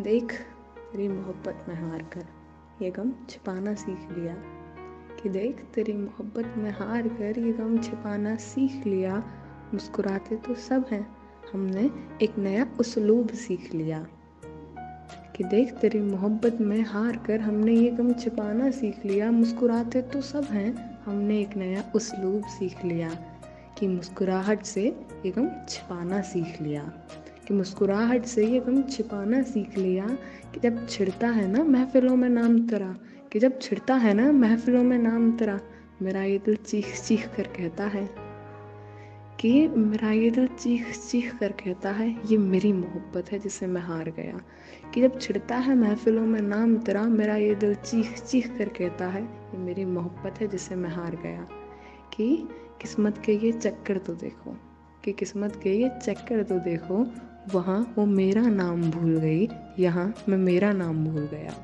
देख, तेरी मोहब्बत में हार कर। ये गम छिपाना सीख लिया कि देख, तेरी मोहब्बत में हार कर ये गम छिपाना सीख लिया। मुस्कुराते तो सब हैं, हमने एक नया उसलूब सीख लिया। कि देख, तेरी मोहब्बत में हार कर हमने ये गम छिपाना सीख लिया। मुस्कुराते तो सब हैं, हमने एक नया उसलूब सीख लिया। कि मुस्कुराहट से ये गम छिपाना सीख लिया। कि मुस्कुराहट से ये गम छिपाना सीख लिया कि जब छिड़ता है ना महफिलों में नाम तेरा, कि जब छिड़ता है ना महफिलों में नाम तेरा, मेरा ये दिल चीख चीख कर कहता है, कि मेरा ये दिल चीख चीख कर कहता है, ये मेरी मोहब्बत है जिसे मैं हार गया। कि जब छिड़ता है महफिलों में नाम तेरा, मेरा ये दिल चीख चीख कर कहता है, ये मेरी मोहब्बत है जिसे मैं हार गया। कि किस्मत के ये चक्कर तो देखो, कि किस्मत के ये चक्कर तो देखो वहाँ वो मेरा नाम भूल गई। यहाँ मैं मेरा नाम भूल गया।